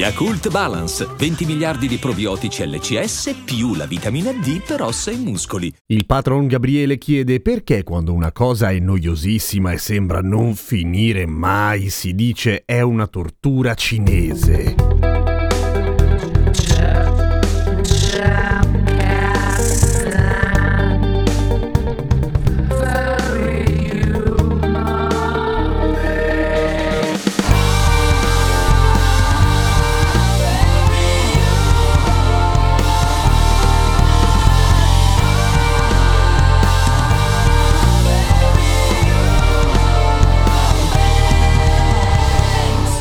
Yakult Balance, 20 miliardi di probiotici LCS più la vitamina D per ossa e muscoli. Il patron Gabriele chiede perché quando una cosa è noiosissima e sembra non finire mai si dice è una tortura cinese.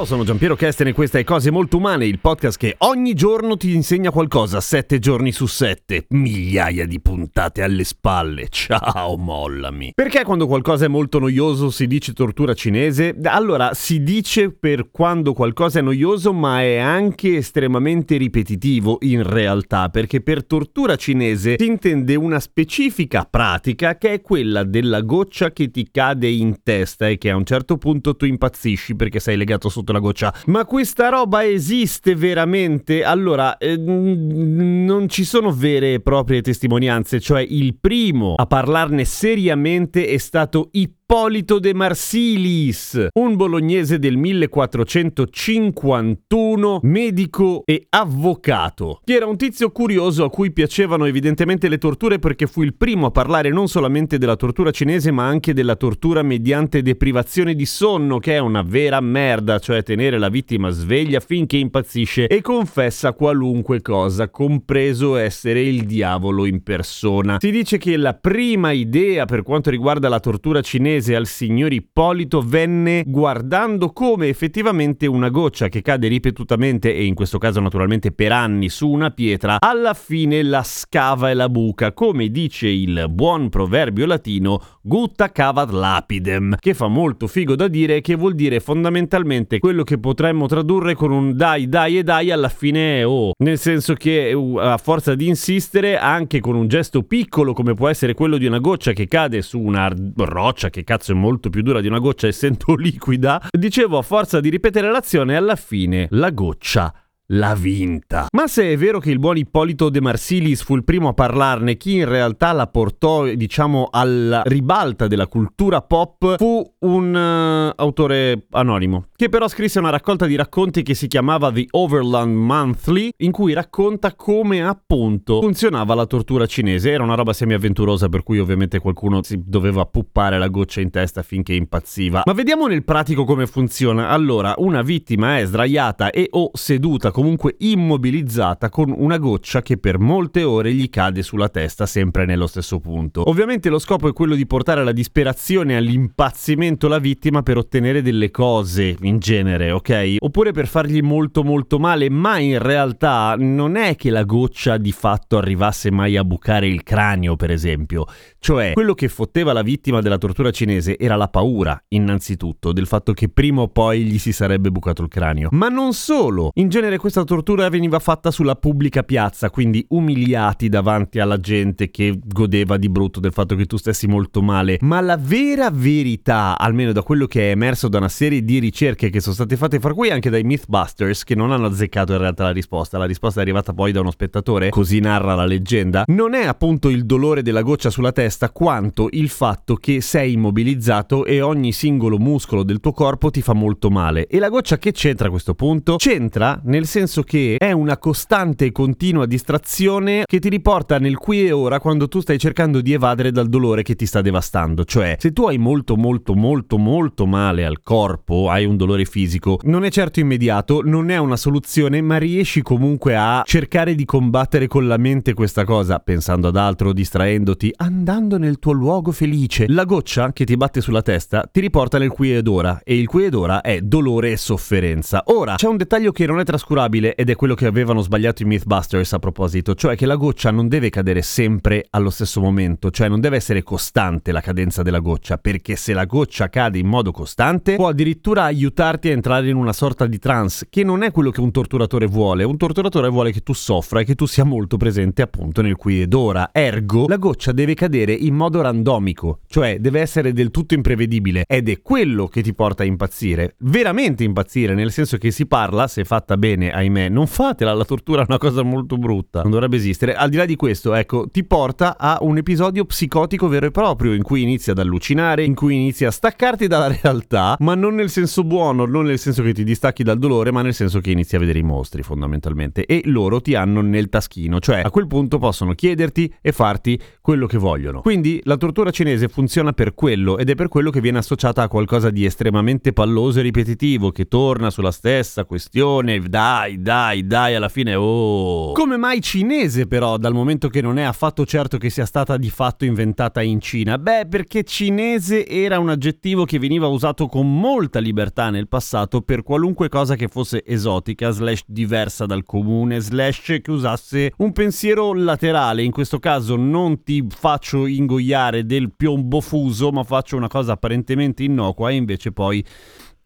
Ciao, sono Giampiero Kesten e questa è Cose Molto Umane, il podcast che ogni giorno ti insegna qualcosa, sette giorni su sette, migliaia di puntate alle spalle. Ciao, mollami. Perché quando qualcosa è molto noioso si dice tortura cinese? Allora, si dice per quando qualcosa è noioso, ma è anche estremamente ripetitivo in realtà, perché per tortura cinese si intende una specifica pratica che è quella della goccia che ti cade in testa e che a un certo punto tu impazzisci perché sei legato sotto la goccia. Ma questa roba esiste veramente? Allora, eh, non ci sono vere e proprie testimonianze, cioè il primo a parlarne seriamente è stato Ippolito Ippolito de Marsilis, un bolognese del 1451, medico e avvocato, che era un tizio curioso a cui piacevano evidentemente le torture perché fu il primo a parlare non solamente della tortura cinese ma anche della tortura mediante deprivazione di sonno, che è una vera merda, cioè tenere la vittima sveglia finché impazzisce e confessa qualunque cosa, compreso essere il diavolo in persona. Si dice che la prima idea per quanto riguarda la tortura cinese chiese al signor Ippolito venne guardando come effettivamente una goccia che cade ripetutamente e in questo caso naturalmente per anni su una pietra, alla fine la scava e la buca, come dice il buon proverbio latino gutta cavat lapidem, che fa molto figo da dire e che vuol dire fondamentalmente quello che potremmo tradurre con un dai dai e dai alla fine è oh, nel senso che uh, a forza di insistere anche con un gesto piccolo come può essere quello di una goccia che cade su una roccia che cazzo è molto più dura di una goccia essendo liquida, dicevo a forza di ripetere l'azione alla fine la goccia l'ha vinta. Ma se è vero che il buon Ippolito De Marsilis fu il primo a parlarne, chi in realtà la portò, diciamo, alla ribalta della cultura pop fu un uh, autore anonimo, che però scrisse una raccolta di racconti che si chiamava The Overland Monthly, in cui racconta come appunto funzionava la tortura cinese. Era una roba semi-avventurosa, per cui ovviamente qualcuno si doveva puppare la goccia in testa finché impazziva. Ma vediamo nel pratico come funziona. Allora, una vittima è sdraiata e o seduta comunque immobilizzata con una goccia che per molte ore gli cade sulla testa sempre nello stesso punto. Ovviamente lo scopo è quello di portare alla disperazione e all'impazzimento la vittima per ottenere delle cose in genere, ok? Oppure per fargli molto molto male, ma in realtà non è che la goccia di fatto arrivasse mai a bucare il cranio, per esempio. Cioè, quello che fotteva la vittima della tortura cinese era la paura, innanzitutto, del fatto che prima o poi gli si sarebbe bucato il cranio. Ma non solo! In genere questa tortura veniva fatta sulla pubblica piazza, quindi umiliati davanti alla gente che godeva di brutto del fatto che tu stessi molto male. Ma la vera verità, almeno da quello che è emerso da una serie di ricerche che sono state fatte fra cui anche dai Mythbusters, che non hanno azzeccato in realtà la risposta, la risposta è arrivata poi da uno spettatore, così narra la leggenda, non è appunto il dolore della goccia sulla testa, quanto il fatto che sei immobilizzato e ogni singolo muscolo del tuo corpo ti fa molto male. E la goccia che c'entra a questo punto? C'entra nel senso che è una costante e continua distrazione che ti riporta nel qui e ora quando tu stai cercando di evadere dal dolore che ti sta devastando. Cioè, se tu hai molto molto molto molto male al corpo, hai un dolore fisico, non è certo immediato, non è una soluzione, ma riesci comunque a cercare di combattere con la mente questa cosa, pensando ad altro, distraendoti, andando nel tuo luogo felice. La goccia che ti batte sulla testa ti riporta nel qui ed ora e il qui ed ora è dolore e sofferenza. Ora, c'è un dettaglio che non è trascurabile ed è quello che avevano sbagliato i Mythbusters a proposito, cioè che la goccia non deve cadere sempre allo stesso momento, cioè non deve essere costante la cadenza della goccia, perché se la goccia cade in modo costante può addirittura aiutarti a entrare in una sorta di trance, che non è quello che un torturatore vuole, un torturatore vuole che tu soffra e che tu sia molto presente appunto nel qui ed ora, ergo la goccia deve cadere in modo randomico, cioè deve essere del tutto imprevedibile ed è quello che ti porta a impazzire, veramente impazzire, nel senso che si parla, se fatta bene, ahimè, non fatela, la tortura è una cosa molto brutta, non dovrebbe esistere. Al di là di questo, ecco, ti porta a un episodio psicotico vero e proprio, in cui inizi ad allucinare, in cui inizi a staccarti dalla realtà, ma non nel senso buono, non nel senso che ti distacchi dal dolore, ma nel senso che inizi a vedere i mostri fondamentalmente e loro ti hanno nel taschino, cioè a quel punto possono chiederti e farti quello che vogliono. Quindi la tortura cinese funziona per quello ed è per quello che viene associata a qualcosa di estremamente palloso e ripetitivo che torna sulla stessa questione, dai, dai, dai, alla fine oh. Come mai cinese però, dal momento che non è affatto certo che sia stata di fatto inventata in Cina? Beh, perché cinese era un aggettivo che veniva usato con molta libertà nel passato per qualunque cosa che fosse esotica, slash diversa dal comune, slash che usasse un pensiero laterale. In questo caso non ti faccio ingoiare del piombo fuso, ma faccio una cosa apparentemente innocua e invece poi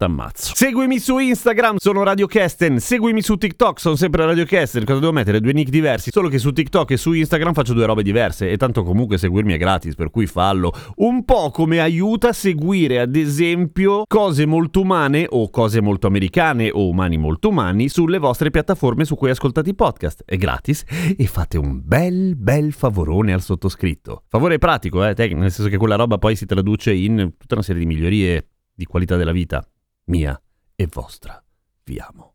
t'ammazzo. Seguimi su Instagram, sono Radio Kesten. Seguimi su TikTok, sono sempre Radio Kesten. Cosa devo mettere? Due nick diversi. Solo che su TikTok e su Instagram faccio due robe diverse. E tanto comunque seguirmi è gratis, per cui fallo. Un po' come aiuta a seguire, ad esempio, cose molto umane o cose molto americane o umani molto umani sulle vostre piattaforme su cui ascoltate i podcast. È gratis e fate un bel bel favorone al sottoscritto. Favore pratico, eh, nel senso che quella roba poi si traduce in tutta una serie di migliorie di qualità della vita mia e vostra. Vi amo.